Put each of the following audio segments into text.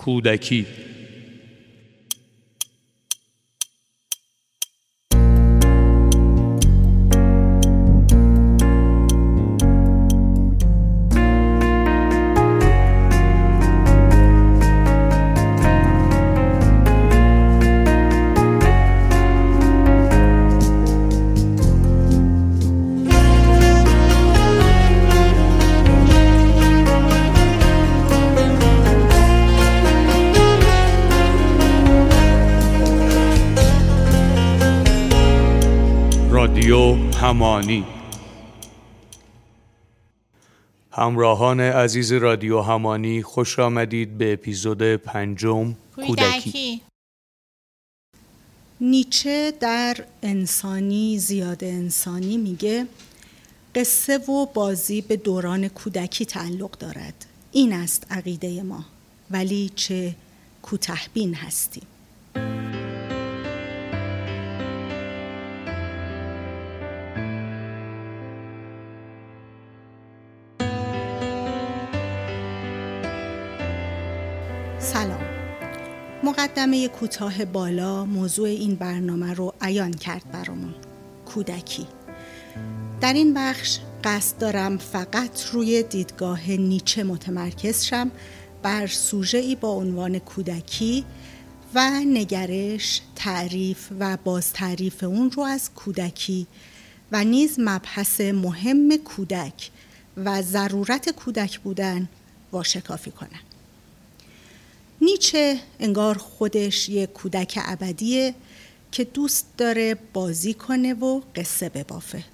کودکی. همراهان عزیز رادیو همانی خوش آمدید به اپیزود پنجم کودکی. نیچه در انسانی زیاد انسانی میگه قصه و بازی به دوران کودکی تعلق دارد. این است عقیده ما. ولی چه کوتهبین هستیم. مقدمه کوتاه بالا موضوع این برنامه رو عیان کرد برامون کودکی در این بخش قصد دارم فقط روی دیدگاه نیچه متمرکز شم بر سوژه ای با عنوان کودکی و نگرش، تعریف و باز تعریف اون رو از کودکی و نیز مبحث مهم کودک و ضرورت کودک بودن واشکافی کنم. نیچه انگار خودش یک کودک ابدیه که دوست داره بازی کنه و قصه ببافه.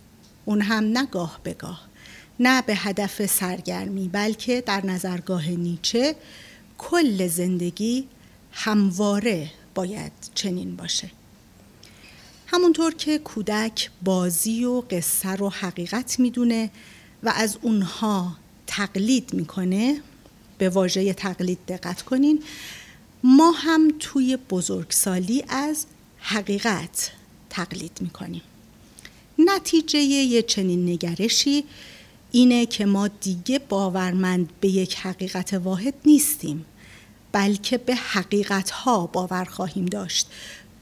اون هم نگاه بگاه نه به هدف سرگرمی بلکه در نظرگاه نیچه کل زندگی همواره باید چنین باشه. همونطور که کودک بازی و قصه رو حقیقت می‌دونه و از اونها تقلید می‌کنه به واژه تقلید دقت کنین. ما هم توی بزرگسالی از حقیقت تقلید می‌کنیم. نتیجه یه چنین نگرشی اینه که ما دیگه باورمند به یک حقیقت واحد نیستیم بلکه به حقیقت ها باور خواهیم داشت.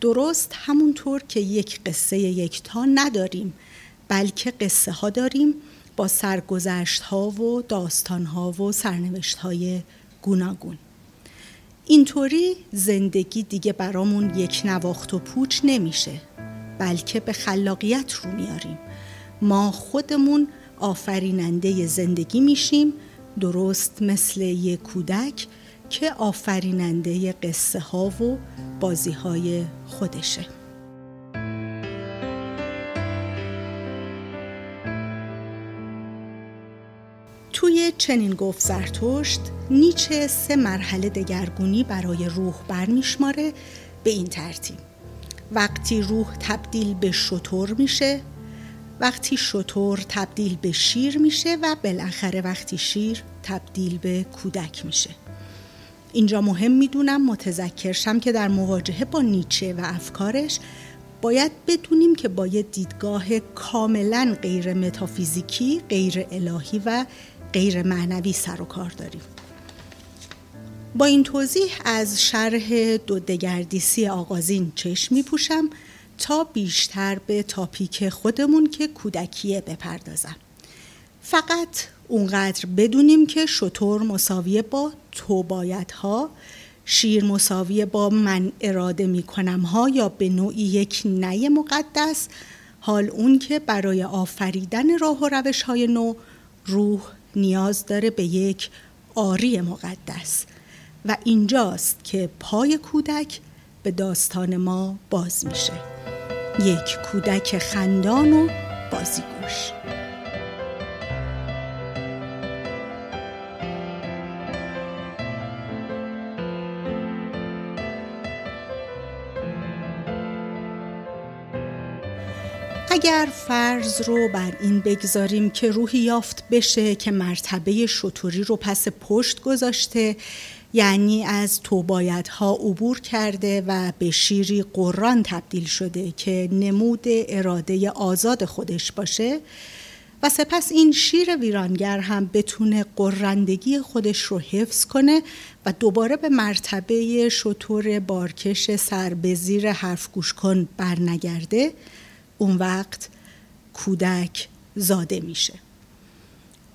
درست همونطور که یک قصه یکتا نداریم بلکه قصه ها داریم. با سرگذشت ها و داستان ها و سرنوشت های گوناگون. اینطوری زندگی دیگه برامون یک نواخت و پوچ نمیشه بلکه به خلاقیت رو میاریم. ما خودمون آفریننده زندگی میشیم درست مثل یک کودک که آفریننده قصه ها و بازی های خودشه. توی چنین گفت زرتشت نیچه سه مرحله دگرگونی برای روح برمیشماره به این ترتیب. وقتی روح تبدیل به شطور میشه وقتی شطور تبدیل به شیر میشه و بالاخره وقتی شیر تبدیل به کودک میشه. اینجا مهم می‌دونم متذکر شم که در مواجهه با نیچه و افکارش باید بدونیم که با یه دیدگاه کاملا غیر متافیزیکی، غیر الهی و غیر معنوی سر و کار داریم. با این توضیح از شرح دو دگردیسی آغازین چشم می پوشم تا بیشتر به تاپیک خودمون که کودکیه بپردازم. فقط اونقدر بدونیم که شطور مساویه با تو ها شیر مساویه با من اراده می کنم ها یا به نوعی یک نه مقدس حال اون که برای آفریدن راه و روش های نو روح نیاز داره به یک آری مقدس و اینجاست که پای کودک به داستان ما باز میشه. یک کودک خندان و بازیگوش. اگر فرض رو بر این بگذاریم که روحی یافت بشه که مرتبه شطوری رو پس پشت گذاشته یعنی از توبایدها عبور کرده و به شیری قرآن تبدیل شده که نمود اراده آزاد خودش باشه و سپس این شیر ویرانگر هم بتونه قرندگی خودش رو حفظ کنه و دوباره به مرتبه شطور بارکش سر به زیر حرف گوش کن برنگرده. اون وقت کودک زاده میشه.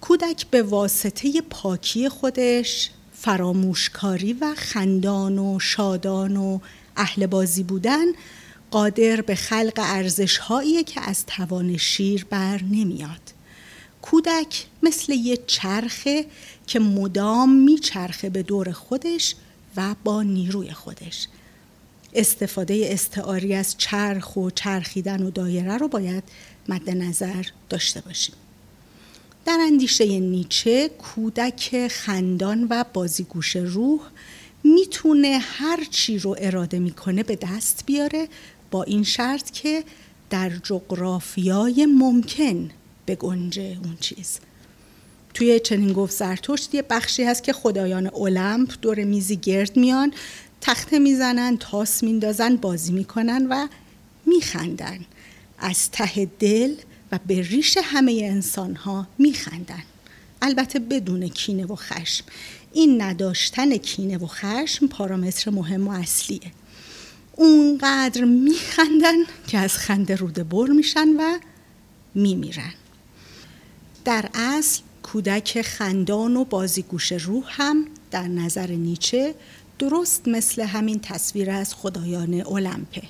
کودک به واسطه پاکی خودش فراموشکاری و خندان و شادان و اهل بازی بودن قادر به خلق ارزش هایی که از توان شیر بر نمیاد. کودک مثل یه چرخه که مدام میچرخه به دور خودش و با نیروی خودش. استفاده استعاری از چرخ و چرخیدن و دایره رو باید مد نظر داشته باشیم. در اندیشه نیچه کودک خندان و بازیگوش روح می‌تونه هر چی رو اراده می‌کنه به دست بیاره با این شرط که در جغرافیای ممکن به گنجه اون چیز. توی چنین گفت زرتشت یه بخشی هست که خدایان المپ دور میزی گرد میان تخته می‌زنن تاس میندازن بازی می‌کنن و میخندن. از ته دل و به ریش همه انسان ها میخندن. البته بدون کینه و خشم. این نداشتن کینه و خشم پارامتر مهم و اصلیه. اونقدر میخندن که از خنده روده بر میشن و میمیرن. در اصل کودک خندان و بازیگوش روح هم در نظر نیچه درست مثل همین تصویر از خدایان المپه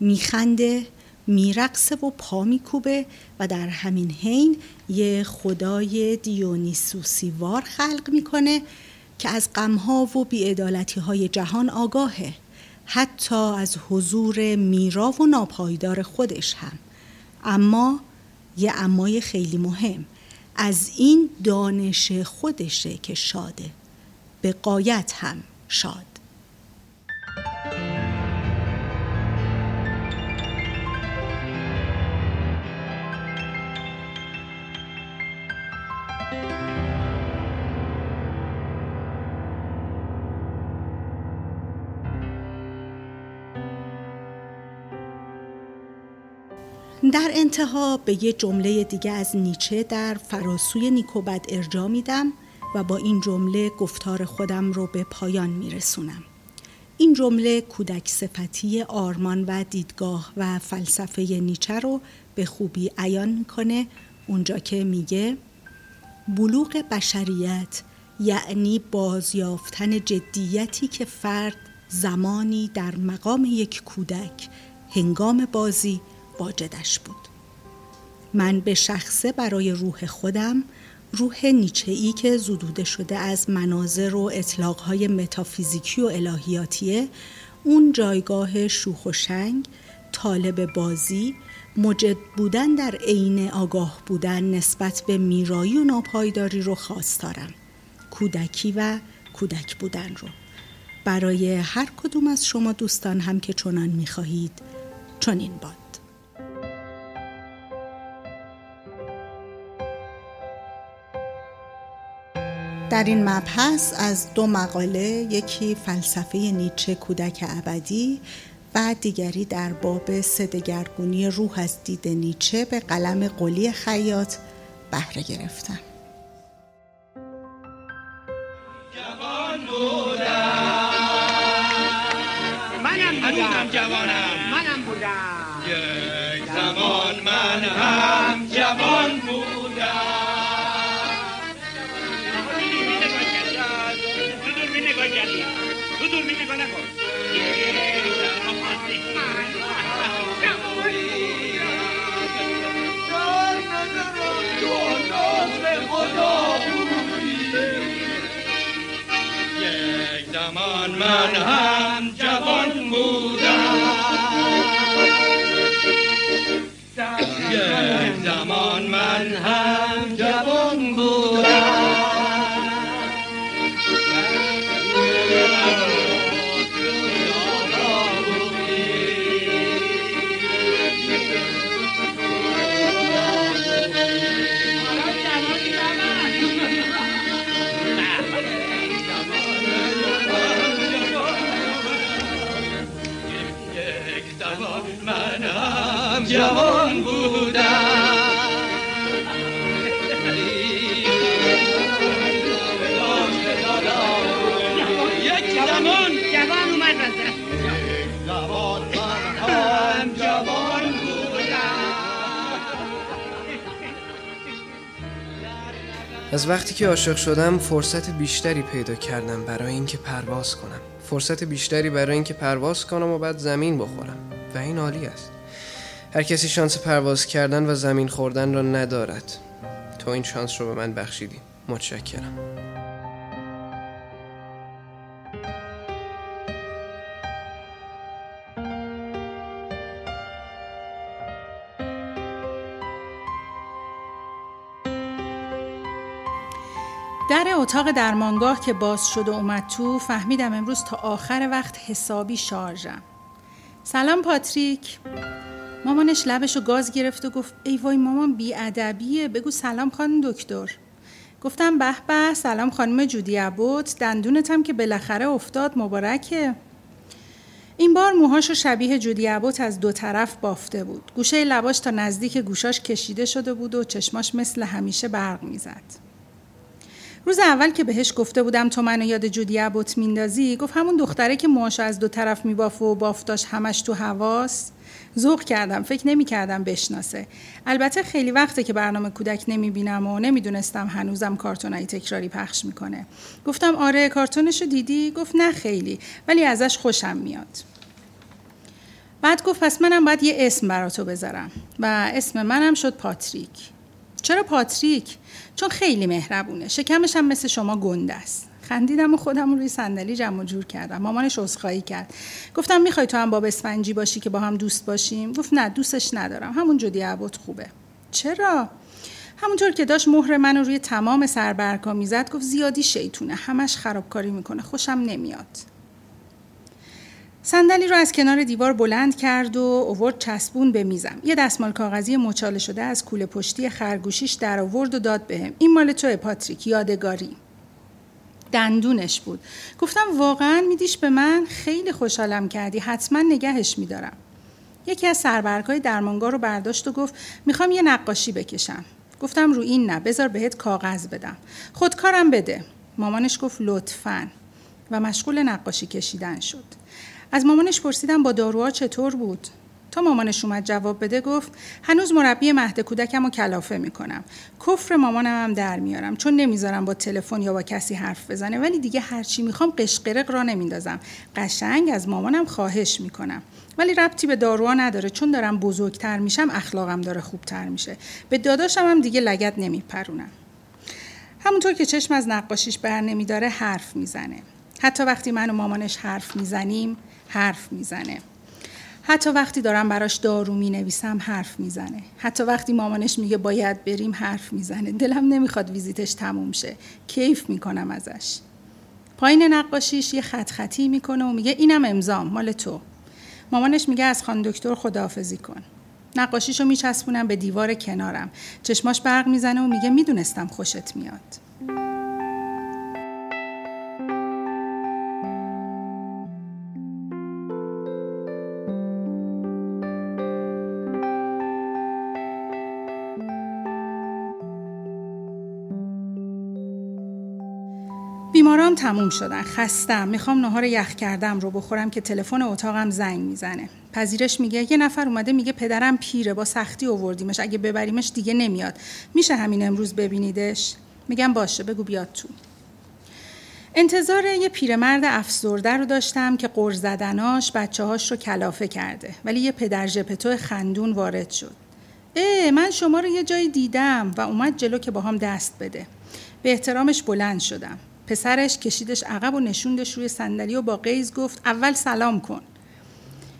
میخنده میرقصه و پا میکوبه و در همین حین یه خدای دیونیسوسی وار خلق می‌کنه که از غمها و بیعدالتی های جهان آگاهه. حتی از حضور میرا و ناپایدار خودش هم. اما یه امای خیلی مهم. از این دانش خودشه که شاده. به قایت هم. شاد. در انتها به یه جمله دیگه از نیچه در فراسوی نیکوبد ارجا میدم. و با این جمله گفتار خودم رو به پایان میرسونم. این جمله کودک صفتی آرمان و دیدگاه و فلسفه نیچه رو به خوبی عیان می‌کنه اونجا که میگه بلوغ بشریت یعنی بازیافتن جدیتی که فرد زمانی در مقام یک کودک هنگام بازی واجدش بود من به شخصه برای روح خودم روح نیچه که زدوده شده از مناظر و اطلاقهای متافیزیکی و الهیاتیه اون جایگاه شوخ و شنگ طالب بازی مجد بودن در عین آگاه بودن نسبت به میرایی و ناپایداری رو خواستارم کودکی و کودک بودن رو. برای هر کدوم از شما دوستان هم که چنان می‌خواهید چنین باد. در این مبحث از دو مقاله یکی فلسفه نیچه کودک ابدی و دیگری در باب سدگرگونی روح از دید نیچه به قلم قلی خیاط بهره گرفتم. منم جوانم. منم بودم. یک زمان من هم جوان بودم زمان من هم جوان بودم. یک زمان من هم وقتی که عاشق شدم فرصت بیشتری پیدا کردم برای اینکه پرواز کنم. فرصت بیشتری برای اینکه پرواز کنم و بعد زمین بخورم. و این عالی است. هر کسی شانس پرواز کردن و زمین خوردن را ندارد. تو این شانس رو به من بخشیدی. متشکرم. اتاق درمانگاه که باز شد و اومد تو فهمیدم امروز تا آخر وقت حسابی شارژم. سلام پاتریک. مامانش لبش و گاز گرفت و گفت ای وای مامان بیادبیه. بگو سلام خانم دکتر. گفتم به به سلام خانم جودی عبود دندونتم که بالاخره افتاد مبارکه. این بار موهاشو شبیه جودی عبوت از دو طرف بافته بود. گوشه لباش تا نزدیک گوشاش کشیده شده بود و چشماش مثل همیشه برق می‌زد. روز اول که بهش گفته بودم تو منو یاد جودی عبوت میندازی؟ گفت همون دختره که موهاشو از دو طرف میبافه و بافتاش همش تو حواس. ذوق کردم فکر نمی کردم بشناسه. البته خیلی وقته که برنامه کودک نمی بینم و نمی‌دونستم هنوزم کارتونای تکراری پخش می‌کنه. گفتم آره کارتونشو دیدی؟ گفت نه خیلی ولی ازش خوشم میاد. بعد گفت پس منم باید یه اسم براتو بذارم. و اسم منم شد پاتریک. چرا پاتریک؟ چون خیلی مهربونه. شکمش هم مثل شما گنده است. خندیدم و خودم روی صندلی جمع جور کردم. مامانش عذرخواهی کرد. گفتم می‌خوای تو هم با اسفنجی باشی که با هم دوست باشیم؟ گفت نه دوستش ندارم. همون جدی عبود خوبه. چرا؟ همونطور که داشت مهر منو روی تمام سربرکا می‌زد گفت زیادی شیطونه. همش خرابکاری می‌کنه. خوشم نمیاد. صندلی رو از کنار دیوار بلند کرد و اوورد چسبون به میزم. یه دستمال کاغذی مچاله شده از کوله پشتی خرگوشیش در آورد و داد بهم. این مال تو پاتریک یادگاری. دندونش بود. گفتم واقعا میدیش به من؟ خیلی خوشحالم کردی. حتما نگهش میدارم. یکی از سربرگای درمانگاه رو برداشت و گفت می‌خوام یه نقاشی بکشم. گفتم رو این نه بذار بهت کاغذ بدم. خودکارم بده. مامانش گفت لطفا. و مشغول نقاشی کشیدن شد. از مامانش پرسیدم با داروها چطور بود. تا مامانش اومد جواب بده گفت هنوز مربی مهد کودکم رو کلافه می‌کنم. کفر مامانم هم در میارم چون نمی‌ذارم با تلفن یا با کسی حرف بزنه ولی دیگه هرچی می‌خوام قشقرق را نمیندازم. قشنگ از مامانم خواهش می‌کنم. ولی ربطی به داروها نداره چون دارم بزرگتر میشم اخلاقم داره خوبتر میشه. به داداشم هم دیگه لگت نمیپرونم. همونطور که چشم از نقاشیش بر نمیداره حرف می‌زنه. حتی وقتی من و مامانش حرف می‌زنیم حرف می‌زنه. حتی وقتی دارم براش دارو می نویسم حرف می‌زنه. حتی وقتی مامانش میگه باید بریم حرف می‌زنه. دلم نمی‌خواد ویزیتش تموم شه. کیف می‌کنم ازش. پایین نقاشیش یه خط خطی می‌کنه و میگه اینم امضام مال تو. مامانش میگه از خان دکتر خداحافظی کن. نقاشیشو میچسبونم به دیوار کنارم. چشماش برق می‌زنه و میگه می‌دونستم خوشت میاد. بیمارام تموم شدن. خستم. می‌خوام نهار یخ کردم رو بخورم که تلفن اتاقم زنگ می‌زنه. پذیرش میگه یه نفر اومده میگه پدرم پیره با سختی اووردیمش اگه ببریمش دیگه نمیاد. میشه همین امروز ببینیدش؟ میگم باشه بگو بیاد تو. انتظار یه پیرمرد افسرده رو داشتم که قرض زدناش بچه هاش رو کلافه کرده. ولی یه پدر ژپتو خندون وارد شد. اه من شما رو یه جایی دیدم و اومد جلو که با هم دست بده. به احترامش بلند شدم. پسرش کشیدش عقب و نشوندش روی صندلی و با قیز گفت اول سلام کن.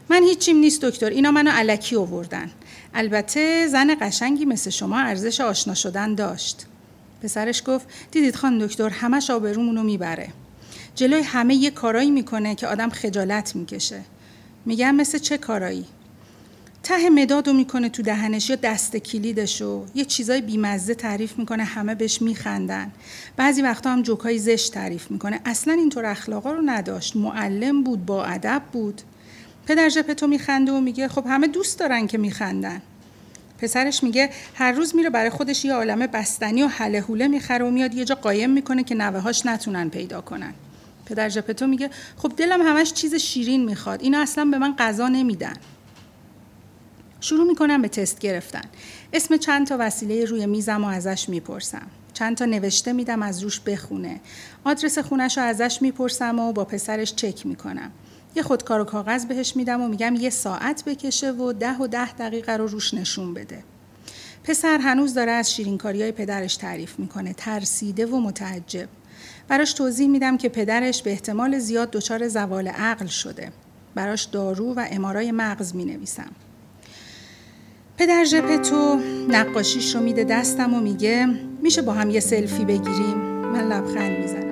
من هیچیم نیست دکتر. اینا منو علکی آوردن. البته زن قشنگی مثل شما ارزش آشنا شدن داشت. پسرش گفت دیدید خان دکتر همش آبرومونو می‌بره. جلوی همه یه کارایی می‌کنه که آدم خجالت می‌کشه. میگم مثل چه کارایی؟ ته مدادو می‌کنه تو دهنش یا دست کلیدشو یه چیزای بیمزه تعریف می‌کنه همه بهش میخندن. بعضی وقتا هم جوکای زشت تعریف می‌کنه. اصلا اینطور اخلاقا رو نداشت. معلم بود با ادب بود. پدر ژپتو میخنده و میگه خب همه دوست دارن که میخندن. پسرش میگه هر روز میره برای خودش یه عالمه بستنی و حله حوله می‌خره و میاد یه جا قایم می‌کنه که نوه‌هاش نتونن پیدا کنن. پدر ژپتو میگه خب دلم همش چیز شیرین می‌خواد. اینا اصلا به من غذا نمیدن. شروع می‌کنم به تست گرفتن. اسم چند تا وسیله روی میزم و ازش می‌پرسم. چند تا نوشته میدم از روش بخونه. آدرس خونش رو ازش می‌پرسم و با پسرش چک می‌کنم. یه خودکار و کاغذ بهش میدم و میگم یه ساعت بکشه و ده و ده دقیقه رو روش نشون بده. پسر هنوز داره از شیرینکاری های پدرش تعریف می‌کنه. ترسیده و متعجب. براش توضیح میدم که پدرش به احتمال زیاد دچار زوال عقل شده. براش دارو و امارای مغز می نویسم. پدر ژپتو نقاشیش رو میده دستم و میگه میشه با هم یه سلفی بگیریم؟ من لبخند می‌زنم.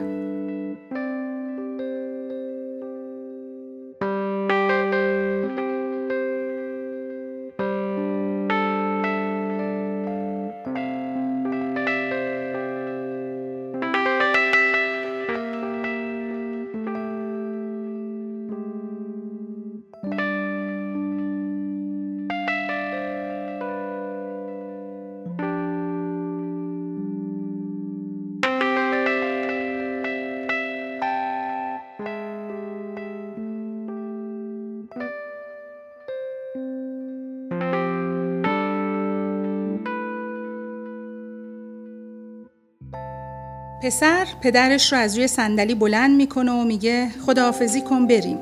پسر پدرش رو از روی صندلی بلند می‌کنه و میگه خداحافظی کن بریم.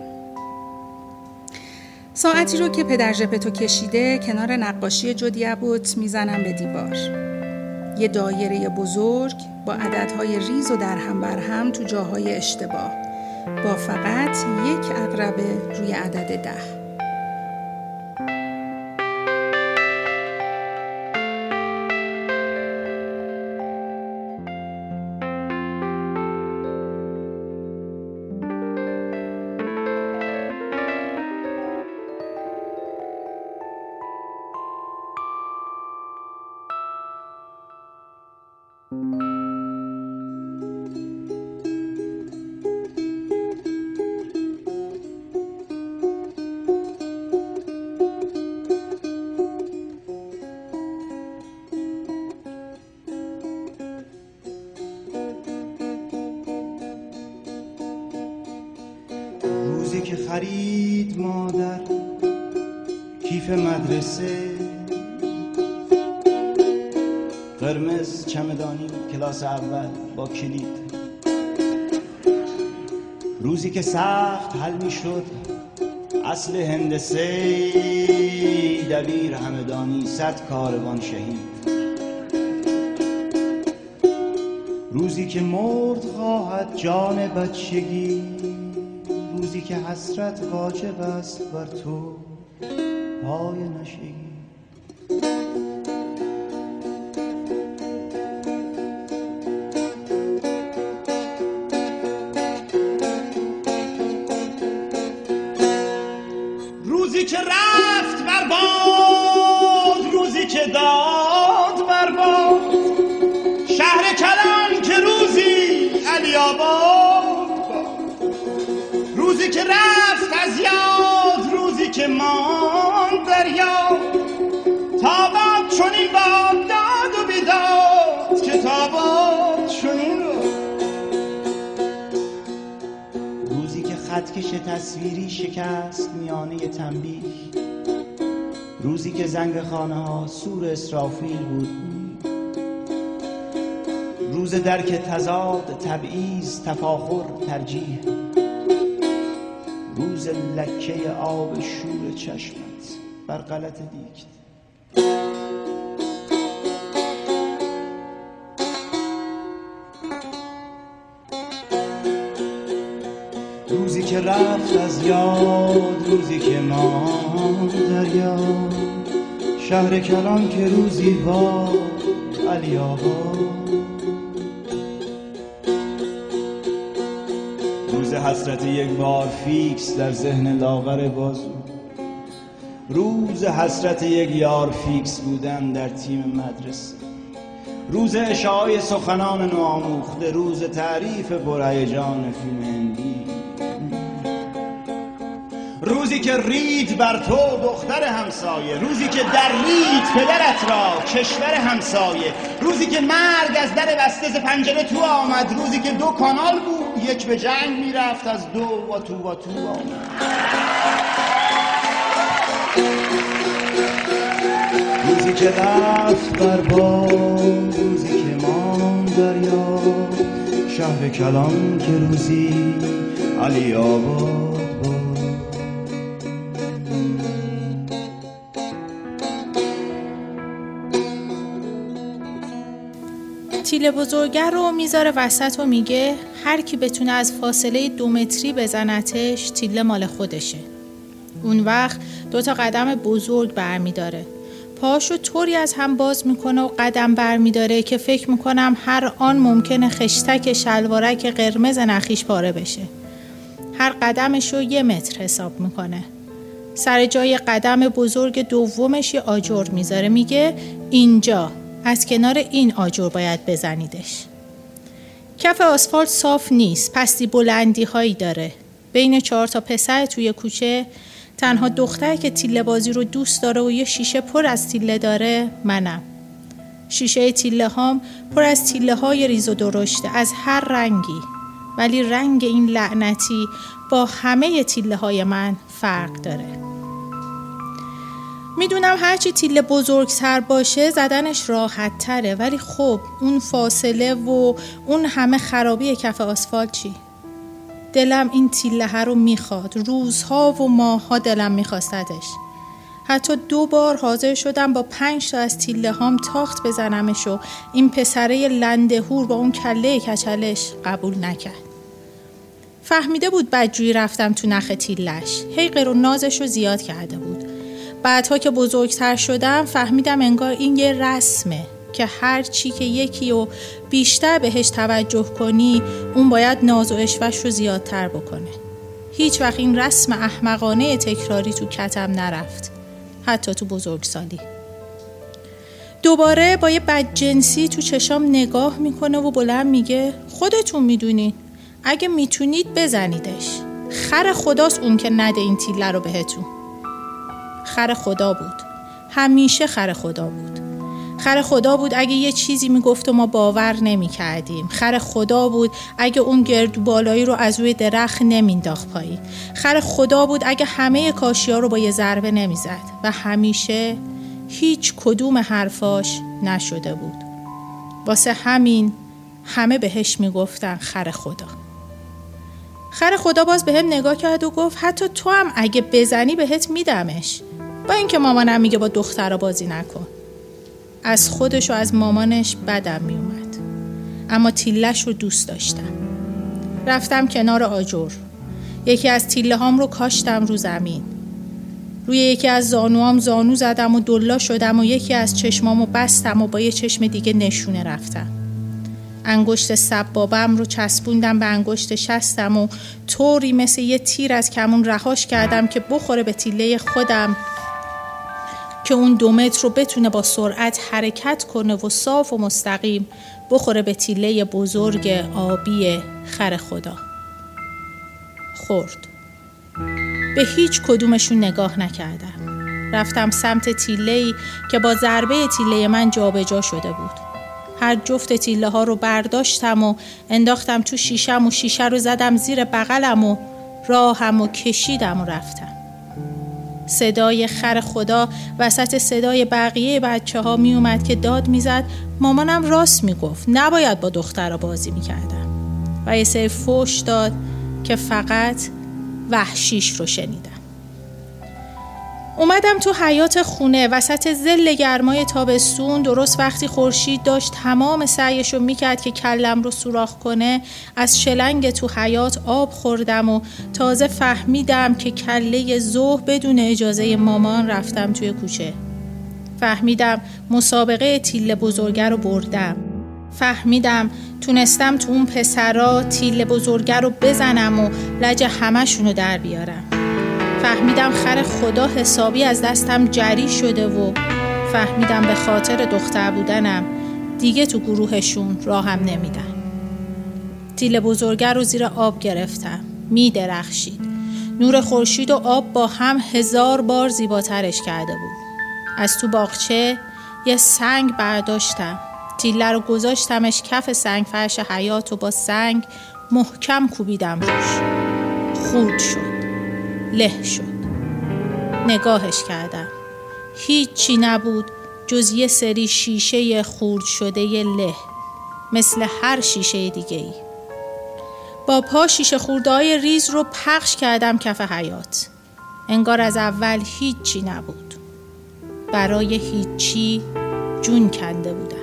ساعتی رو که پدر ژپتو کشیده کنار نقاشی جدی ابوت می‌زنم به دیوار. یه دایره بزرگ با عددهای ریز و در هم بر هم تو جاهای اشتباه. با فقط یک اقربه روی عدد ده. مادر کیف مدرسه. قرمز چمدانی کلاس اول با کلید. روزی که سخت حل می شد اصل هندسه دبیر همدانی صد کاروان شهید. روزی که مرد خواهد جان بچگی که حسرت واجب است بر تو پای نشگی خطکش تصویری شکست میانه تنبیه. روزی که زنگ خانه ها سور اسرافیل بود. روز درک تضاد تبعیض تفاخر ترجیح. روز لکه آب شور چشمت بر غلط دیکت. که رفت از یاد روزی که ماند در یاد شهر کلان که روزی با علی آباد روز حسرت یک بار فیکس در ذهن لاغر بازو. روز حسرت یک یار فیکس بودن در تیم مدرسه. روز اشاعه سخنان نوآموخته روز تعریف پرهیجان فیلم هندی. روزی که رید بر تو دختر همسایه روزی که در رید پدرت را کشور همسایه روزی که مرگ از در بسته پنجره تو آمد روزی که دو کانال بود یک به جنگ می‌رفت از دو و تو و تو روزی که رفت بر روزی که مان دریا شهر کلان که روزی علی آباد تیله بزرگر رو می‌ذاره وسط و میگه هر کی بتونه از فاصله دو متری بزنتش تیله مال خودشه. اون وقت دو تا قدم بزرگ برمیداره. پاشو طوری از هم باز می‌کنه و قدم برمیداره که فکر می‌کنم هر آن ممکنه خشتک شلوارک قرمز نخیش پاره بشه. هر قدمش رو یه متر حساب می‌کنه. سر جای قدم بزرگ دومش یه آجر می‌ذاره. میگه اینجا. از کنار این آجر باید بزنیدش. کف آسفالت صاف نیست پستی بلندی هایی داره. بین چهار تا پسر توی کوچه تنها دختر که تیله بازی رو دوست داره و یه شیشه پر از تیله داره منم. شیشه تیله هام پر از تیله های ریز و درشته از هر رنگی. ولی رنگ این لعنتی با همه تیله های من فرق داره. می‌دونم هرچی تیله بزرگتر باشه زدنش راحت تره ولی خب اون فاصله و اون همه خرابی کف آسفالت چی؟ دلم این تیله رو می‌خواد. روزها و ماهها دلم میخواستدش حتی دو بار حاضر شدم با پنج تا از تیله هام تاخت بزنمش و این پسره لندهور با اون کله کچلش قبول نکرد. فهمیده بود بدجویی رفتم تو نخ تیلش حیقر و نازش رو زیاد کرده بود. بعدها که بزرگتر شدم فهمیدم انگار این یه رسمه که هر چی که یکی و بیشتر بهش توجه کنی اون باید ناز و اشوش رو زیادتر بکنه. هیچ وقت این رسم احمقانه تکراری تو کتم نرفت حتی تو بزرگسالی. دوباره با یه بدجنسی تو چشام نگاه می‌کنه و بلند میگه خودتون می‌دونین اگه می‌تونید بزنیدش. خر خداست اون که نده این تیله رو بهتون. خر خدا بود. همیشه خر خدا بود. خر خدا بود اگه یه چیزی می‌گفت و ما باور نمی کردیم خر خدا بود اگه اون گردو بالایی رو از روی درخت نمینداخت پایین. خر خدا بود اگه همه کاشی ها رو با یه ضربه نمی‌زد و همیشه هیچ کدوم حرفاش نشده بود. واسه همین همه بهش می‌گفتن خر خدا. خر خدا باز به هم نگاه کرد و گفت حتی تو هم اگه بزنی بهت میدمش. با اینکه مامانم میگه با دخترا بازی نکن. از خودش و از مامانش بدم میومد. اما تیلش رو دوست داشتم. رفتم کنار آجر. یکی از تیله هام رو کاشتم رو زمین. روی یکی از زانوام زانو زدم و دلا شدم و یکی از چشمامو بستم و با یه چشم دیگه نشونه رفتم. انگشت سبابم رو چسبوندم به انگشت شستم و طوری مثل یه تیر از کمون رهاش کردم که بخوره به تیله خودم. که اون دو متر رو بتونه با سرعت حرکت کنه و صاف و مستقیم بخوره به تیله بزرگ آبی خر خدا. خورد به هیچ کدومشون نگاه نکردم. رفتم سمت تیله که با ضربه تیله من جابجا جا شده بود. هر جفت تیله ها رو برداشتم و انداختم تو شیشم و شیشه رو زدم زیر بغلم و راهم و کشیدم و رفتم. صدای خر خدا وسط صدای بقیه بچه ها می اومد که داد می‌زد. مامانم راست می‌گفت نباید با دختر بازی می‌کردم. و یه سری فوش داد که فقط وحشیش رو شنیدم. اومدم تو حیات خونه وسط زل گرمای تابستون. درست وقتی خورشید داشت تمام سعیش رو می‌کرد که کلم رو سوراخ کنه از شلنگ تو حیات آب خوردم و تازه فهمیدم که کله زوه بدون اجازه مامان رفتم توی کوچه. فهمیدم مسابقه تیله بزرگه رو بردم. فهمیدم تونستم تو اون پسرا تیله بزرگه رو بزنم و لج همشونو در بیارم. فهمیدم خر خدا حسابی از دستم جری شده و فهمیدم به خاطر دختر بودنم دیگه تو گروهشون راهم نمیدن. تیل بزرگه رو زیر آب گرفتم. می درخشید نور خورشید و آب با هم هزار بار زیباترش کرده بود. از تو باغچه یه سنگ برداشتم. تیله رو گذاشتمش کف سنگ فرش حیات و با سنگ محکم کوبیدم روش. خورد شد. له شد. نگاهش کردم. هیچی نبود جز یه سری شیشه خورد شده له مثل هر شیشه دیگه ای. با پا شیشه خورده ریز رو پخش کردم کف حیات انگار از اول هیچی نبود. برای هیچی جون کنده بودم.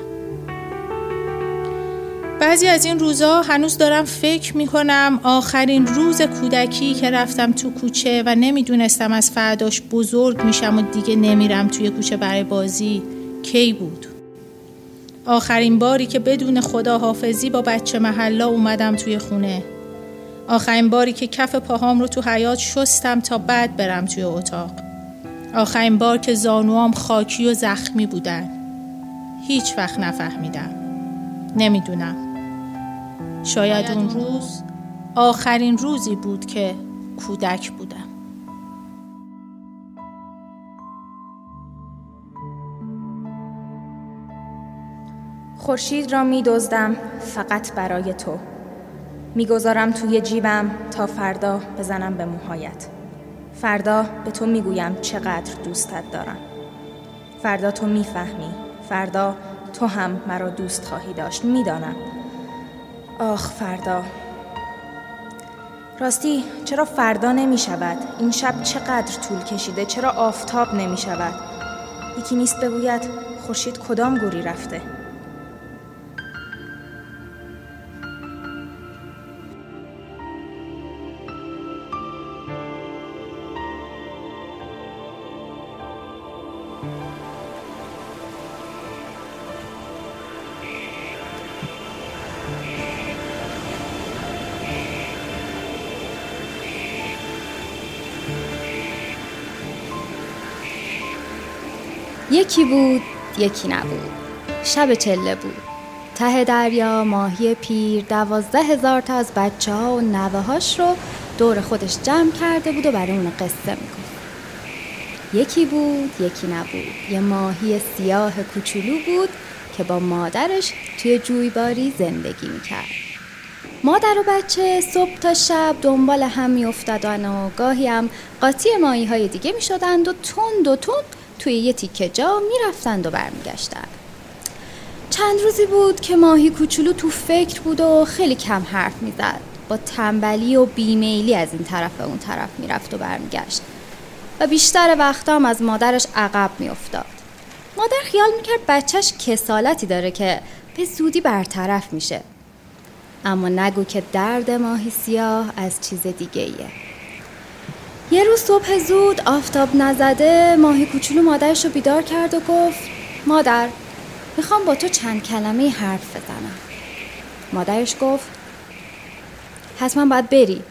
بعضی از این روزا هنوز دارم فکر می کنم آخرین روز کودکی که رفتم تو کوچه و نمی‌دونستم از فرداش بزرگ میشم و دیگه نمیرم توی کوچه برای بازی کی بود؟ آخرین باری که بدون خداحافظی با بچه محلا اومدم توی خونه. آخرین باری که کف پاهام رو تو حیات شستم تا بعد برم توی اتاق. آخرین بار که زانوام خاکی و زخمی بودن. هیچ وقت نفهمیدم. نمی‌دونم. شاید اون روز آخرین روزی بود که کودک بودم. خورشید را می دزدم فقط برای تو. می‌گذارم توی جیبم تا فردا بزنم به موهایت. فردا به تو می‌گویم چقدر دوستت دارم. فردا تو می‌فهمی فردا تو هم مرا دوست خواهی داشت. می‌دانم آخ فردا راستی چرا فردا نمی شود؟ این شب چقدر طول کشیده؟ چرا آفتاب نمی شود؟ یکی نیست بگوید خورشید کدام گوری رفته؟ یکی بود یکی نبود. شب چله بود. ته دریا ماهی پیر دوازده هزار تا از بچه ها و نوه هاش رو دور خودش جمع کرده بود و برای اون قصه می‌گفت. یکی بود یکی نبود. یه ماهی سیاه کوچولو بود که با مادرش توی جویباری زندگی می‌کرد. مادر و بچه صبح تا شب دنبال هم میافتادن و گاهی هم قاطی ماهی های دیگه می‌شدند و تند و تند توی یه تیکه جا می‌رفتند و برمیگشتند. چند روزی بود که ماهی کوچولو تو فکر بود و خیلی کم حرف می‌زد. با تنبلی و بیمیلی از این طرف به اون طرف می‌رفت و برمیگشت. و بیشتر وقتا هم از مادرش عقب میافتاد. مادر خیال می‌کرد بچهش کسالتی داره که به زودی برطرف میشه. اما نگو که درد ماهی سیاه از چیز دیگه ایه یه روز صبح زود آفتاب نزده ماهی کوچولو مادرش رو بیدار کرد و گفت مادر می‌خوام با تو چند کلمه حرف بزنم. مادرش گفت حتما باید بری.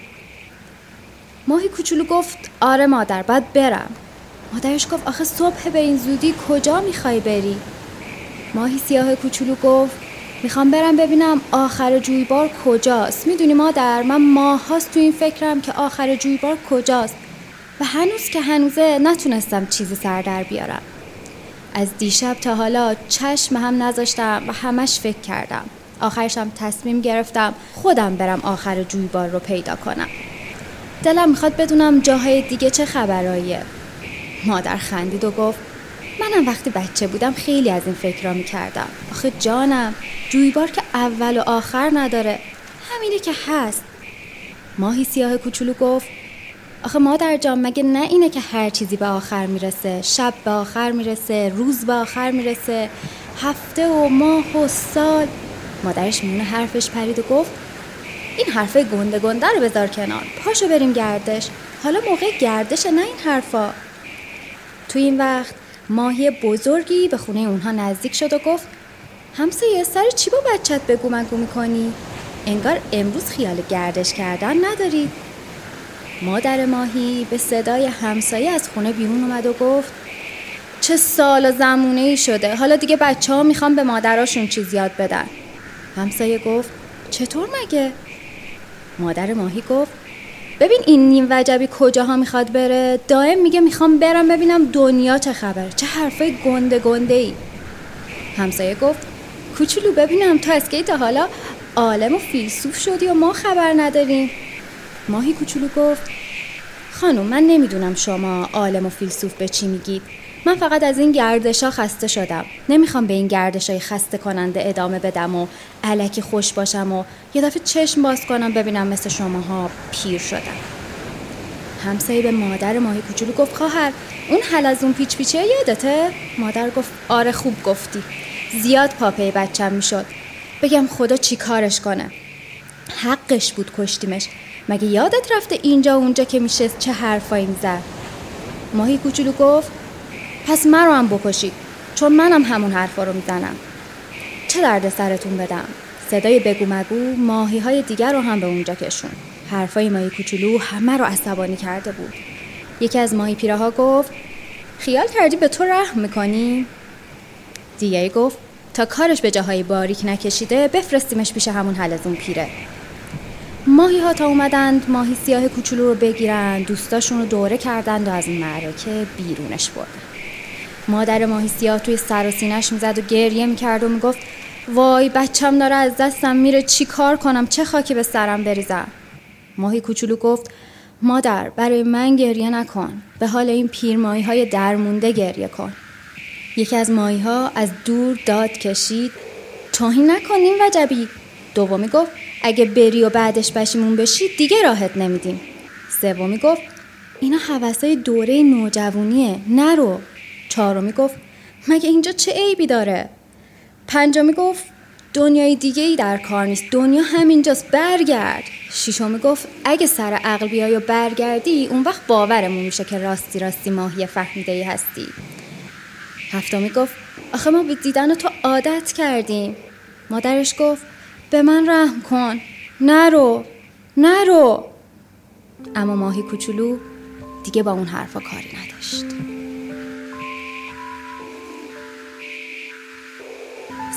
ماهی کوچولو گفت آره مادر باید برم. مادرش گفت آخه صبح به این زودی کجا می‌خوای بری؟ ماهی سیاه کوچولو گفت می‌خوام برم ببینم آخر جویبار کجاست. می‌دونی مادر من ماه هاست تو این فکرم که آخر جویبار کجاست. و هنوز که هنوزه نتونستم چیزی سر در بیارم. از دیشب تا حالا چشم هم نذاشتم و همش فکر کردم. آخرشم تصمیم گرفتم خودم برم آخر جویبار رو پیدا کنم. دلم می‌خواد بدونم جاهای دیگه چه خبراییه. مادر خندید و گفت منم وقتی بچه بودم خیلی از این فکر را می‌کردم. آخه جانم جویبار که اول و آخر نداره. همینه که هست. ماهی سیاه کوچولو گفت آخه مادر جان مگه نه اینه که هر چیزی به آخر می‌رسه؟ شب به آخر می‌رسه روز به آخر می‌رسه هفته و ماه و سال. مادرش میونه حرفش پرید و گفت این حرفه گنده گنده رو بذار کنار پاشو بریم گردش. حالا موقع گردش نه این حرفا. تو این وقت ماهی بزرگی به خونه اونها نزدیک شد و گفت همسایه سر چی با بچت بگو مگو می‌کنی؟ انگار امروز خیال گردش کردن نداری. مادر ماهی به صدای همسایه از خونه بیرون اومد و گفت چه سال و زمونه ای شده. حالا دیگه بچه ها می‌خوام به مادراشون چیز یاد بدن. همسایه گفت چطور مگه؟ مادر ماهی گفت ببین این نیم وجبی کجاها می‌خواد بره. دائم میگه می‌خوام برم ببینم دنیا چه خبر چه حرفای گنده گنده ای همسایه گفت کوچولو ببینم تو اسکی تا حالا؟ عالم و فیلسوف شدی و ما خبر نداریم. ماهی کوچولو گفت خانم من نمی‌دونم شما عالم و فیلسوف به چی میگید. من فقط از این گردش ها خسته شدم. نمی‌خوام به این گردش های خسته کننده ادامه بدم و علکی خوش باشم و یه دفعه چشم باز کنم ببینم مثل شماها پیر شدم. همسایه به مادر ماهی کوچولو گفت خواهر اون حل از اون پیچ پیچه یادته؟ مادر گفت آره خوب گفتی. زیاد پاپه بچم می‌شد. بگم خدا چی کارش کنه. حقش بود کشتیمش. مگه یادت رفته اینجا اونجا که میشه چه حرفایی می‌زد؟ ماهی کوچولو گفت پس مرا هم بکشید چون منم همون حرفا رو می‌زنم. چه درد سرتون بدم؟ صدای بگو مگو ماهی های دیگر رو هم به اونجا کشون. حرفای ماهی کوچولو همه رو عصبانی کرده بود. یکی از ماهی پیره ها گفت خیال کردی به تو رحم می‌کنی؟ دیگری گفت تا کارش به جاهای باریک نکشیده بفرستیمش پیش همون حلزون پیره. ماهی ها تا اومدند ماهی سیاه کوچولو رو بگیرن دوستاشون رو دوره کردند و از این معرکه بیرونش بردن. مادر ماهی سیاه توی سر و سینش می‌زد و گریه می‌کرد و می‌گفت وای بچم داره از دستم میره چی کار کنم؟ چه خاکی به سرم بریزم ماهی کوچولو گفت مادر برای من گریه نکن. به حال این پیرماهی های درمونده گریه کن. یکی از ماهی ها از دور داد کشید توهین نکنیم وجبی. دومی گفت اگه بری و بعدش بشیمون بشی دیگه راحت نمیدیم. سومی گفت اینا حوثای دوره نوجوانیه نرو. چهارمی گفت مگه اینجا چه عیبی داره؟ پنجمی گفت دنیای دیگه ای در کار نیست دنیا همینجاست برگرد. شیشمی گفت اگه سر عقل بیای و برگردی اون وقت باورمون میشه که راستی راستی ماهی فهمیده ای هستی. هفتمی گفت آخه ما به دیدن تو عادت کردیم. مادرش گفت به من رحم کن. نرو نرو. اما ماهی کوچولو دیگه با اون حرفا کاری نداشت.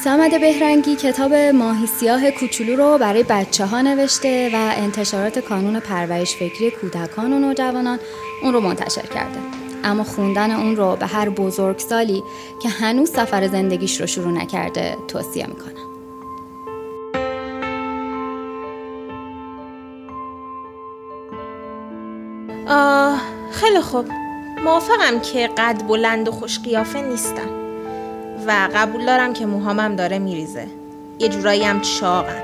سمد بهرنگی کتاب ماهی سیاه کوچولو رو برای بچه ها نوشته و انتشارات کانون پرورش فکری کودکان و نوجوانان اون رو منتشر کرده. اما خوندن اون رو به هر بزرگسالی که هنوز سفر زندگیش رو شروع نکرده توصیه می‌کنم. آه خیلی خوب. موافقم که قد بلند و خوش قیافه نیستم. و قبول دارم که موهامم داره میریزه. یه جورایی هم چاقم.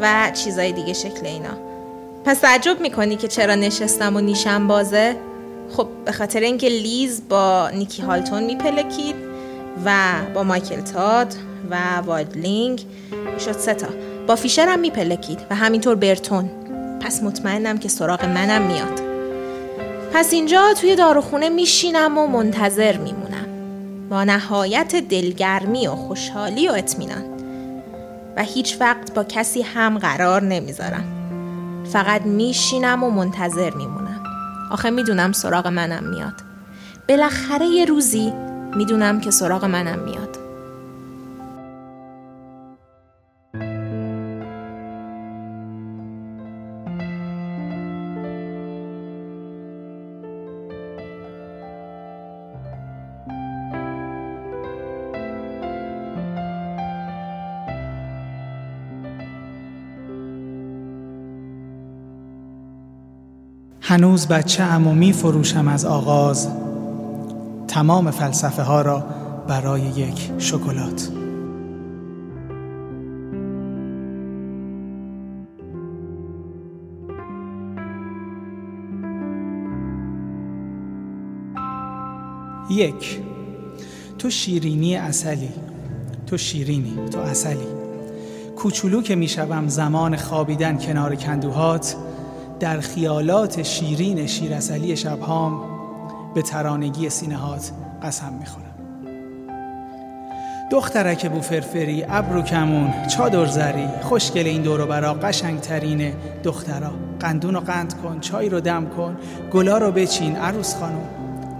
و چیزای دیگه شکل اینا. پس تعجب می‌کنی که چرا نشستم و نیشم بازه؟ خب به خاطر اینکه لیز با نیکی هالتون میپلکید و با مایکل تاد و وایدلینگ شد ستا با فیشر هم میپلکید و همینطور برتون. پس مطمئنم که سراغ منم میاد. پس اینجا توی داروخونه میشینم و منتظر میمونم. با نهایت دلگرمی و خوشحالی و اطمینان. و هیچ وقت با کسی هم قرار نمی‌ذارم. فقط میشینم و منتظر میمونم. آخه می‌دونم سراغ منم میاد. بالاخره یه روزی می‌دونم که سراغ منم میاد. هنوز بچه امو می فروشم از آغاز. تمام فلسفه ها را برای یک شکلات. یک تو شیرینی اصلی. تو شیرینی تو اصلی. کوچولو که می‌شوم زمان خوابیدن کنار کندوهات در خیالات شیرین شیرسلی شبهام به ترانگی سینهات قسم می‌خورم. دخترک بو فرفری ابرو کمون چادر زری خوشگل این دورو برا قشنگ ترین دخترا. قندون رو قند کن چای رو دم کن گلا رو بچین عروس خانم.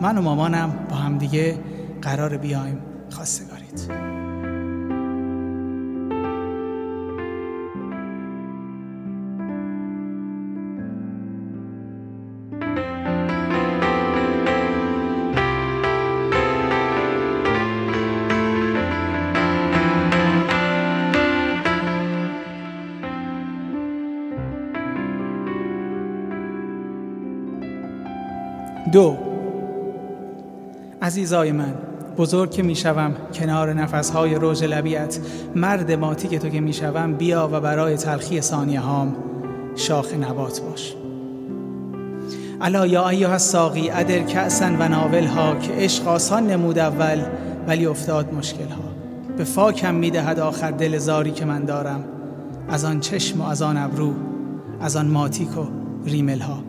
من و مامانم با همدیگه قرار بیایم خواستگارید دو. عزیزای من بزرگ که می‌شوم کنار نفسهای روژ لبیت مرد ماتی که تو که می‌شوم بیا و برای تلخی ثانیه هام شاخ نبات باش. الا یا ایها الساقی ادر کأسن و ناول ها که عشق آسان نمود اول ولی افتاد مشکل ها. به فاکم می‌دهد آخر دل زاری که من دارم. از آن چشم و از آن ابرو از آن ماتیک و ریمل ها.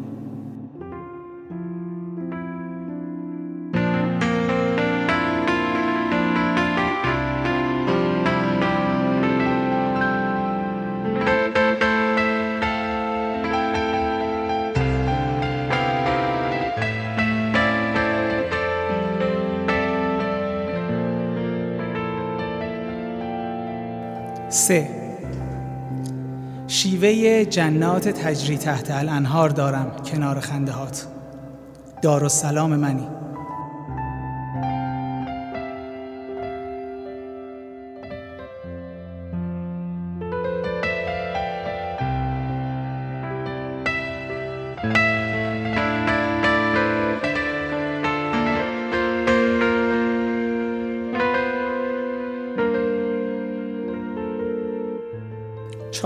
سه. شیوه جنات تجری تحت الانهار دارم کنار خنده هات دار و سلام منی.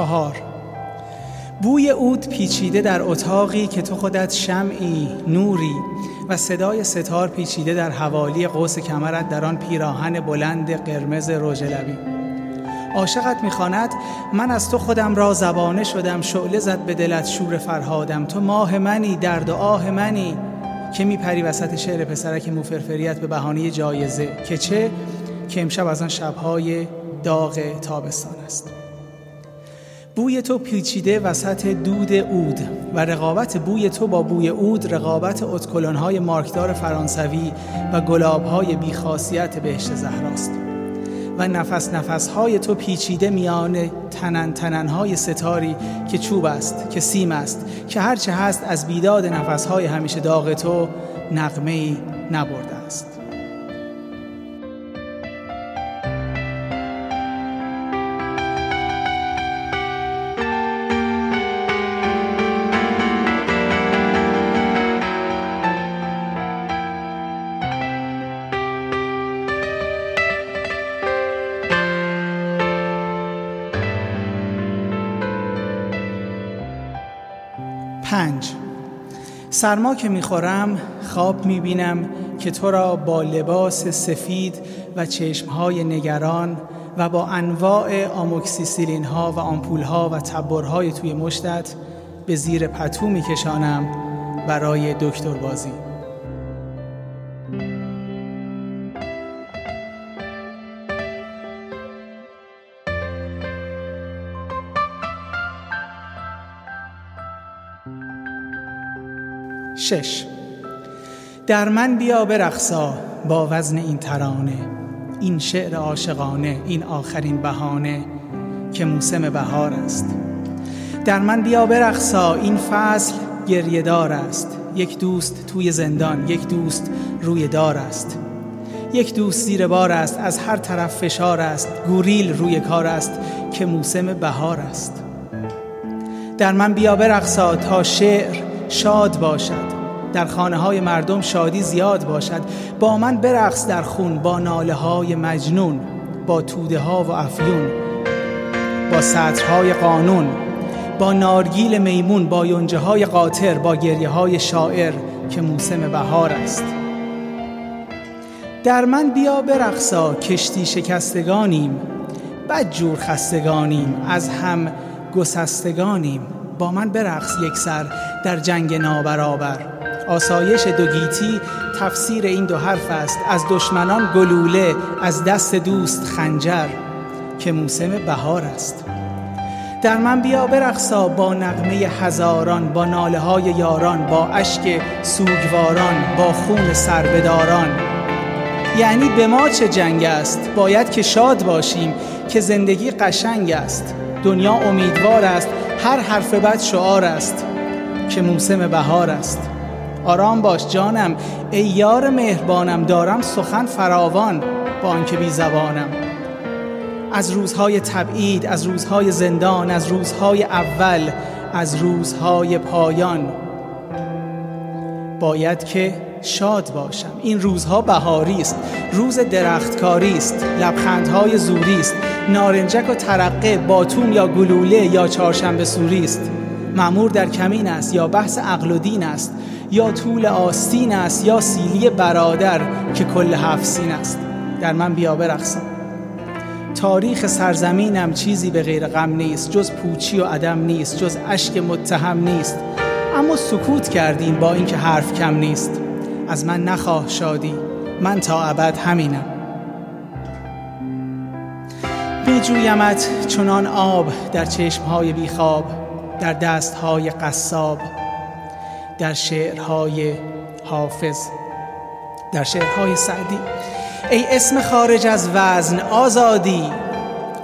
چهار. بوی اود پیچیده در اتاقی که تو خودت شمعی نوری و صدای ستار پیچیده در حوالی قوس کمرت در آن پیراهن بلند قرمز رژ لبی. عاشقت می‌خواند من از تو خودم را زبانه شدم شعله زد به دلت شور فرهادم. تو ماه منی درد و آه منی که میپری وسط شعر پسرک موفرفریت به بهانه جایزه که چه؟ که امشب از آن شبهای داغ تابستان است. بوی تو پیچیده وسط دود اود و رقابت بوی تو با بوی اود رقابت اتکلونهای مارکدار فرانسوی و گلابهای بیخاصیت بهشت زهراست. و نفس نفسهای تو پیچیده میان تنن تننهای ستاری که چوب است که سیم است که هرچه هست از بیداد نفسهای همیشه داغ تو نغمه نبرده. است سرما که می‌خورم خواب می‌بینم که تو را با لباس سفید و چشمهای نگران و با انواع آموکسیسیلین ها و آمپول ها و تبرهای توی مشتت به زیر پتو میکشانم برای دکتر بازی. شش. در من بیا برقصا با وزن این ترانه این شعر عاشقانه این آخرین بهانه که موسم بهار است. در من بیا برقصا این فصل گریهدار است. یک دوست توی زندان یک دوست روی دار است. یک دوست زیر بار است از هر طرف فشار است. گوریل روی کار است که موسم بهار است. در من بیا برقصا تا شعر شاد باشد. در خانه های مردم شادی زیاد باشد. با من برقص در خون با ناله های مجنون با توده ها و افیون با سطرهای قانون با نارگیل میمون با یونجه های قاطر با گریه های شاعر که موسم بهار است. در من بیا برقصا کشتی شکستگانیم بدجور خستگانیم از هم گسستگانیم. با من برقص یک سر در جنگ نابرابر. آسایش دوگیتی تفسیر این دو حرف است. از دشمنان گلوله از دست دوست خنجر که موسم بهار است. در من بیا برقصا با نغمه هزاران با ناله های یاران با اشک سوگواران با خون سربداران. یعنی به ما چه جنگ است؟ باید که شاد باشیم که زندگی قشنگ است. دنیا امیدوار است. هر حرف بد شعار است. که موسم بهار است. آرام باش جانم ای یار مهربانم دارم سخن فراوان با آنکه بی زبانم. از روزهای تبعید از روزهای زندان از روزهای اول از روزهای پایان. باید که شاد باشم. این روزها بهاری است. روز درختکاری است. لبخندهای زوری است. نارنجک و ترقه باتوم یا گلوله یا چهارشنبه سوری است. معمور در کمین است یا بحث عقل و دین است. یا طول آستین است یا سیلی برادر که کل هفت است. در من بیا برقصم. تاریخ سرزمینم چیزی به غیر غم نیست جز پوچی و عدم نیست جز اشک متهم نیست. اما سکوت کردیم با اینکه حرف کم نیست. از من نخواه شادی من تا ابد همینم. جویمت چنان آب در چشمهای بیخواب در دستهای قصاب. در شعرهای حافظ در شعرهای سعدی. ای اسم خارج از وزن آزادی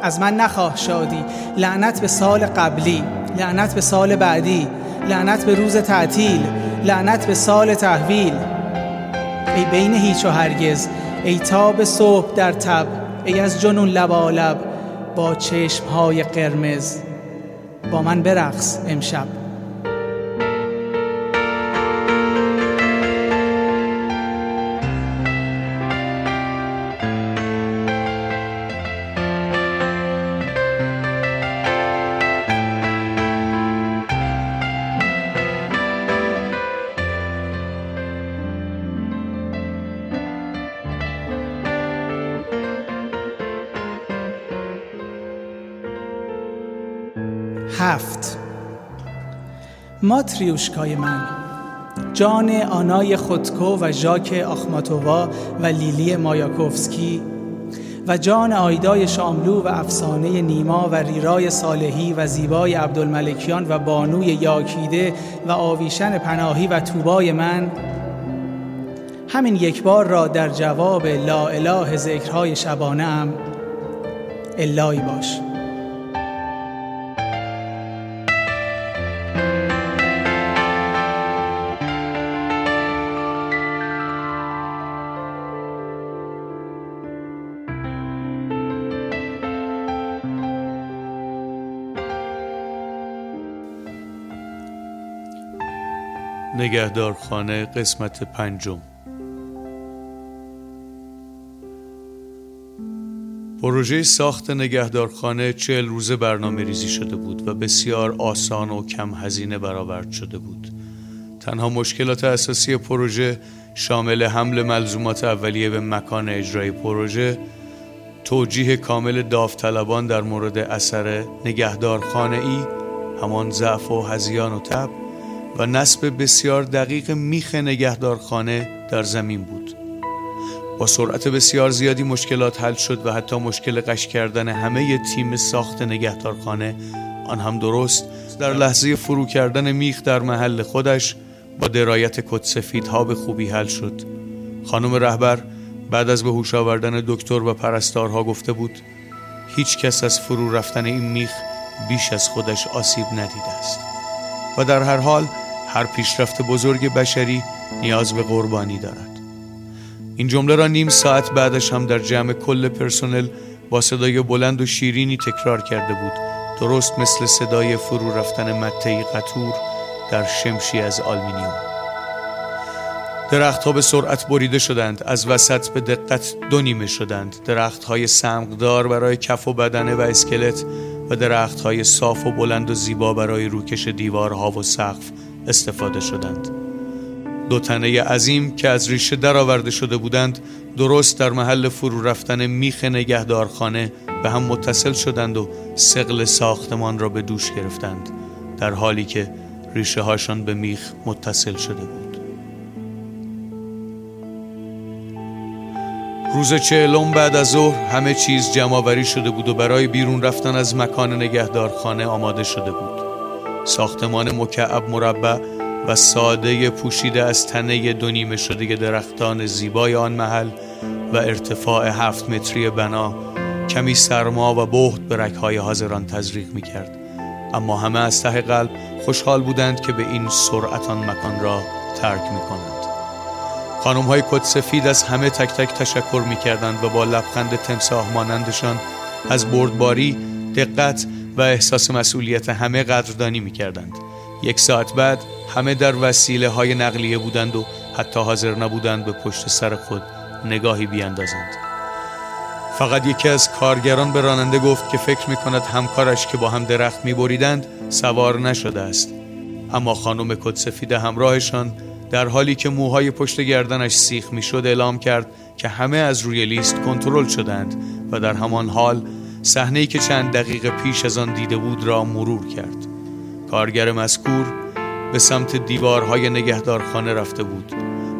از من نخواه شادی. لعنت به سال قبلی لعنت به سال بعدی لعنت به روز تعطیل لعنت به سال تحویل. ای بین هیچ و هرگز ای تاب صبح در تب ای از جنون لبالب با چشمهای قرمز با من برقص امشب. هفت. ماتریوشکای من جان آنای خودکو و ژاک آخماتووا و لیلی مایاکوفسکی و جان آیدای شاملو و افسانه نیما و ریرای صالحی و زیبای عبدالملکیان و بانوی یاکیده و آویشن پناهی و توبای من همین یک بار را در جواب لا اله ذکرهای شبانه ام الهی باش. نگهدارخانه قسمت پنجم. پروژه ساخت نگهدارخانه چهل روزه برنامه ریزی شده بود و بسیار آسان و کم هزینه برآورد شده بود. تنها مشکلات اساسی پروژه شامل حمل ملزومات اولیه به مکان اجرای پروژه توجیه کامل داوطلبان در مورد اثر نگهدارخانه ای همان ضعف و هزیان و تب و نصب بسیار دقیق میخ نگهدارخانه در زمین بود. با سرعت بسیار زیادی مشکلات حل شد و حتی مشکل قش کردن همه تیم ساخت نگهدارخانه آن هم درست. در لحظه فرو کردن میخ در محل خودش با درایت کتسفیدها به خوبی حل شد. خانم رهبر بعد از به هوش آوردن دکتر و پرستارها گفته بود هیچ کس از فرو رفتن این میخ بیش از خودش آسیب ندیده است. و در هر حال هر پیشرفت بزرگ بشری نیاز به قربانی دارد. این جمله را نیم ساعت بعدش هم در جمع کل پرسنل با صدای بلند و شیرینی تکرار کرده بود درست مثل صدای فرو رفتن مته قطور در شمشی از آلمینیوم درخت ها به سرعت بریده شدند از وسط به دقت دو نیمه شدند. درخت های سمقدار برای کف و بدنه و اسکلت و درخت های صاف و بلند و زیبا برای روکش دیوارها و سقف استفاده شدند. دو تنه عظیم که از ریشه درآورده شده بودند درست در محل فرو رفتن میخ نگهدارخانه به هم متصل شدند و سقل ساختمان را به دوش گرفتند در حالی که ریشه هاشان به میخ متصل شده بود. روز چهلم بعد از ظهر همه چیز جمعآوری شده بود و برای بیرون رفتن از مکان نگهدارخانه آماده شده بود. ساختمان مکعب مربع و ساده پوشیده از تنه دو نیمه شده درختان زیبای آن محل و ارتفاع هفت متری بنا کمی سرما و بهت به رکهای حاضران تزریق می کرد اما همه از ته قلب خوشحال بودند که به این سرعت آن مکان را ترک می کنند خانم های کت سفید از همه تک تک تشکر می کردند و با لبخند تمساه مانندشان از بردباری، دقت و احساس مسئولیت همه قدردانی می کردند. یک ساعت بعد همه در وسیله های نقلیه بودند و حتی حاضر نبودند به پشت سر خود نگاهی بیاندازند فقط یکی از کارگران به راننده گفت که فکر می کند همکارش که با هم درخت می بریدند سوار نشده است اما خانم کدسفیده همراهشان در حالی که موهای پشت گردنش سیخ می شد اعلام کرد که همه از روی لیست کنترل شدند و در همان حال صحنه‌ای که چند دقیقه پیش از آن دیده بود را مرور کرد. کارگر مذکور به سمت دیوارهای نگهدارخانه رفته بود.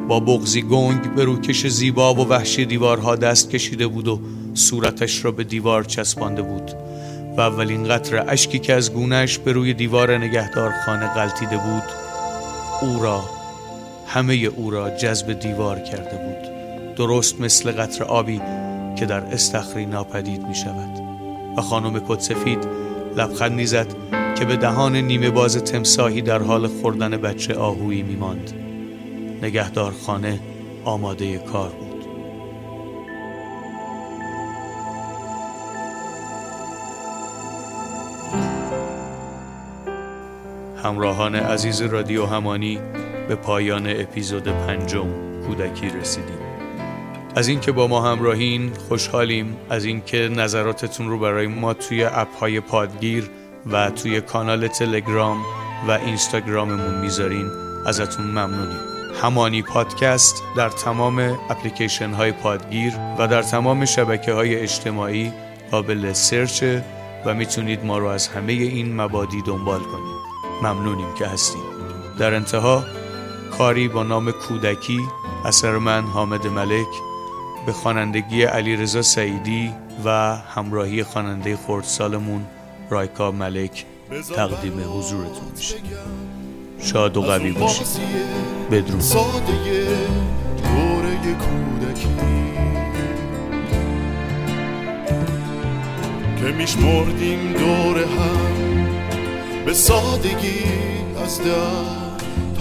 با بغزی گنگ به روکش زیبا و وحشی دیوارها دست کشیده بود و صورتش را به دیوار چسبانده بود و اولین قطر اشکی که از گونهش به روی دیوار نگهدارخانه غلطیده بود او را همه او را جذب دیوار کرده بود. درست مثل قطر آبی که در استخری ناپدید می شود و خانم کتسفید لبخندی زد که به دهان نیمه باز تمساهی در حال خوردن بچه آهویی می ماند نگهدار خانه آماده کار بود. همراهان عزیز رادیو همانی به پایان اپیزود پنجم کودکی رسیدیم. از اینکه با ما همراهین خوشحالیم. از اینکه نظراتتون رو برای ما توی اپ های پادگیر و توی کانال تلگرام و اینستاگراممون می‌ذارین ازتون ممنونیم. همانی پادکست در تمام اپلیکیشن های پادگیر و در تمام شبکه های اجتماعی قابل سرچه و می‌تونید ما رو از همه این مبادی دنبال کنید. ممنونیم که هستیم در انتها کاری با نام کودکی اثر من حامد ملک به خوانندگی علیرضا سعیدی و همراهی خواننده خردسالمون رایکا ملک تقدیم حضورتون میشه. شاد و قوی باشید. بدرود. که میشمردیم دور هم به سادگی از در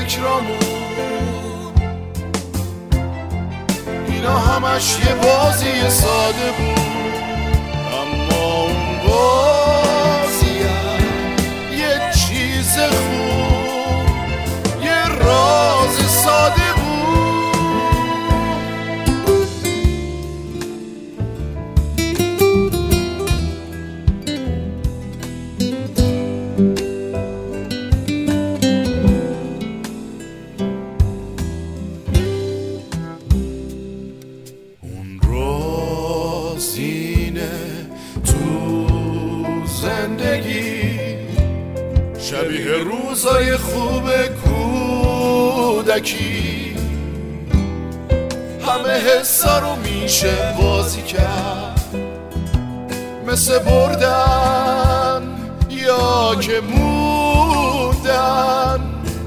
فکرامون. اینا همش یه بازی ساده بود. کودکی. همه حسا رو میشه بازی کرد. مثل بردن یا که موندن.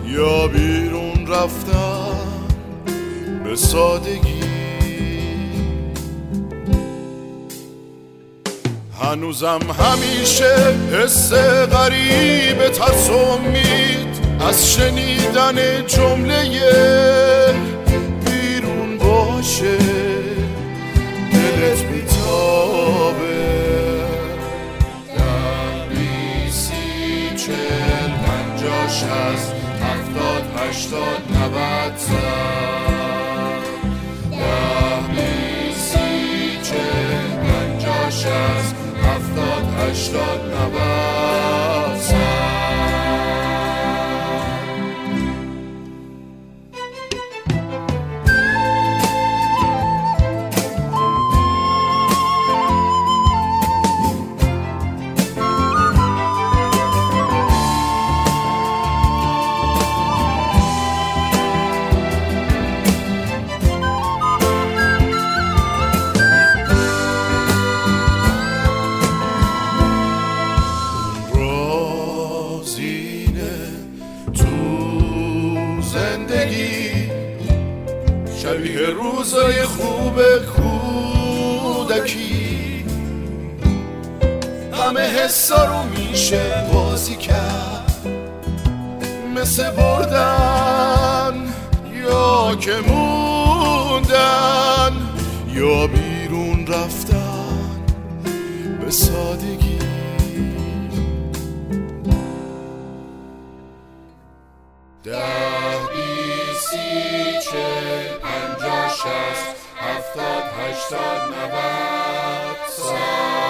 یا بیرون رفتن به سادگی. هنوزم همیشه حس غریب ترس از شنیدن جمله بیرون باشه دلت بیتابه. ده بیسی چل پنجا شست هفتاد هشتاد نوت ده بیسی چل پنجا شست هفتاد هشتاد نوت حسا رو میشه بازی کرد. مثل بردن یا که موندن یا بیرون رفتن به سادگی. ده بیسی چل پنجا شست هفتاد هشتاد نود صد